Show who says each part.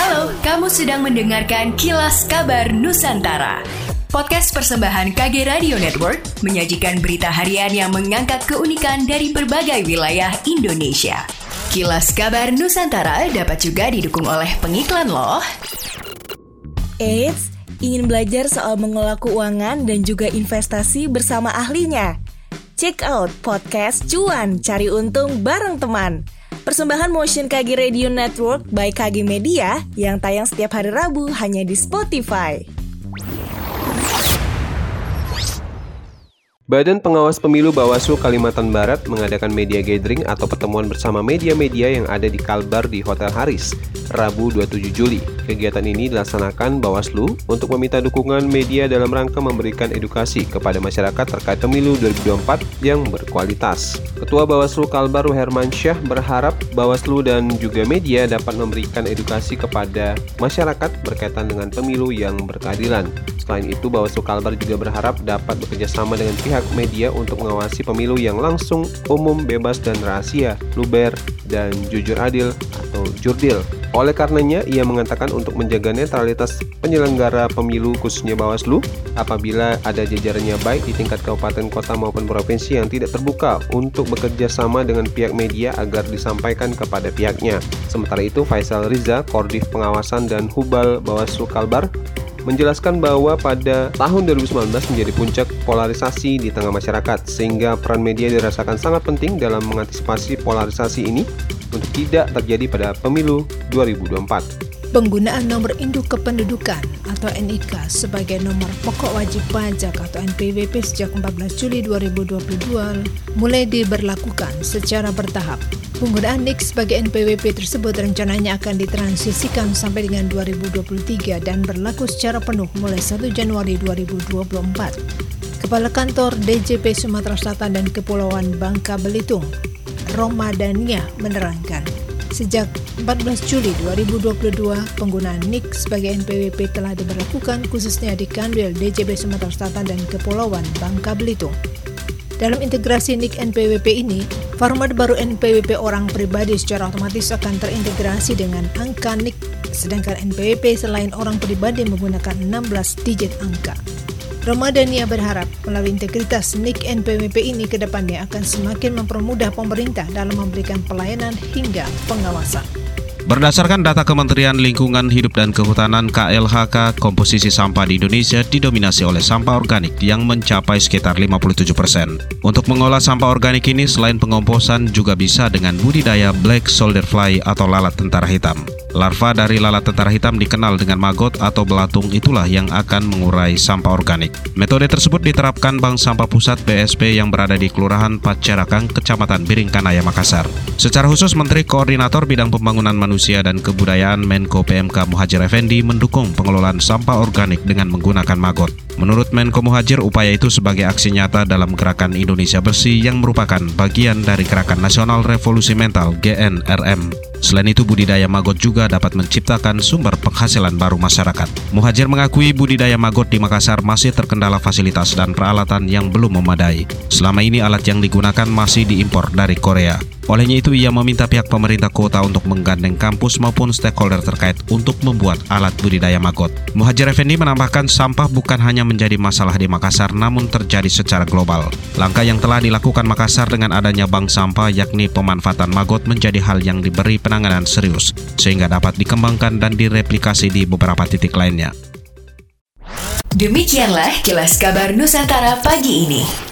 Speaker 1: Halo, kamu sedang mendengarkan Kilas Kabar Nusantara. Podcast persembahan KG Radio Network menyajikan berita harian yang mengangkat keunikan dari berbagai wilayah Indonesia. Kilas Kabar Nusantara dapat juga didukung oleh pengiklan loh.
Speaker 2: Eits, ingin belajar soal mengelola keuangan dan juga investasi bersama ahlinya? Check out podcast Cuan Cari Untung bareng teman. Persembahan Motion KG Radio Network by KG Media yang tayang setiap hari Rabu hanya di Spotify.
Speaker 3: Badan Pengawas Pemilu Bawaslu Kalimantan Barat mengadakan media gathering atau pertemuan bersama media-media yang ada di Kalbar di Hotel Haris, Rabu 27 Juli. Kegiatan ini dilaksanakan Bawaslu untuk meminta dukungan media dalam rangka memberikan edukasi kepada masyarakat terkait pemilu 2024 yang berkualitas. Ketua Bawaslu Kalbar Herman Syah berharap Bawaslu dan juga media dapat memberikan edukasi kepada masyarakat berkaitan dengan pemilu yang berkeadilan. Selain itu, Bawaslu Kalbar juga berharap dapat bekerjasama dengan pihak media untuk mengawasi pemilu yang langsung, umum, bebas, dan rahasia, luber, dan jujur adil atau jurdil. Oleh karenanya, ia mengatakan untuk menjaga netralitas penyelenggara pemilu khususnya Bawaslu, apabila ada jajarannya baik di tingkat kabupaten, kota maupun provinsi yang tidak terbuka untuk bekerja sama dengan pihak media agar disampaikan kepada pihaknya. Sementara itu, Faisal Riza, Kordif Pengawasan dan Hubal Bawaslu Kalbar, menjelaskan bahwa pada tahun 2019 menjadi puncak polarisasi di tengah masyarakat, sehingga peran media dirasakan sangat penting dalam mengantisipasi polarisasi ini untuk tidak terjadi pada pemilu 2024.
Speaker 4: Penggunaan nomor induk kependudukan atau NIK sebagai nomor pokok wajib pajak atau NPWP sejak 14 Juli 2022 mulai diberlakukan secara bertahap. Penggunaan NIK sebagai NPWP tersebut rencananya akan ditransisikan sampai dengan 2023 dan berlaku secara penuh mulai 1 Januari 2024. Kepala Kantor DJP Sumatera Selatan dan Kepulauan Bangka Belitung, Romadania menerangkan, Sejak 14 Juli 2022, penggunaan NIK sebagai NPWP telah diberlakukan khususnya di Kanwil DJB Sumatera Selatan dan Kepulauan Bangka Belitung. Dalam integrasi NIK NPWP ini, format baru NPWP orang pribadi secara otomatis akan terintegrasi dengan angka NIK, sedangkan NPWP selain orang pribadi menggunakan 16 digit angka. Ramadhania berharap melalui integritas NIK NPWP ini ke depannya akan semakin mempermudah pemerintah dalam memberikan pelayanan hingga pengawasan.
Speaker 5: Berdasarkan data Kementerian Lingkungan Hidup dan Kehutanan KLHK, komposisi sampah di Indonesia didominasi oleh sampah organik yang mencapai sekitar 57 persen. Untuk mengolah sampah organik ini selain pengomposan juga bisa dengan budidaya black soldier fly atau lalat tentara hitam. Larva dari lalat tentara hitam dikenal dengan maggot atau belatung itulah yang akan mengurai sampah organik. Metode tersebut diterapkan Bank Sampah Pusat BSP yang berada di Kelurahan Pacarakang, Kecamatan Biringkanaya, Makassar. Secara khusus, Menteri Koordinator Bidang Pembangunan Manusia dan Kebudayaan Menko PMK Muhajir Effendi mendukung pengelolaan sampah organik dengan menggunakan maggot. Menurut Menko Muhajir, upaya itu sebagai aksi nyata dalam gerakan Indonesia Bersih yang merupakan bagian dari Gerakan Nasional Revolusi Mental GNRM. Selain itu, budidaya maggot juga dapat menciptakan sumber penghasilan baru masyarakat. Muhajir mengakui budidaya maggot di Makassar masih terkendala fasilitas dan peralatan yang belum memadai. Selama ini alat yang digunakan masih diimpor dari Korea. Olehnya itu ia meminta pihak pemerintah kota untuk menggandeng kampus maupun stakeholder terkait untuk membuat alat budidaya maggot. Muhajir Effendi menambahkan sampah bukan hanya menjadi masalah di Makassar namun terjadi secara global. Langkah yang telah dilakukan Makassar dengan adanya bank sampah yakni pemanfaatan maggot menjadi hal yang diberi penanganan serius sehingga dapat dikembangkan dan direplikasi di beberapa titik lainnya.
Speaker 1: Demikianlah kilas kabar Nusantara pagi ini.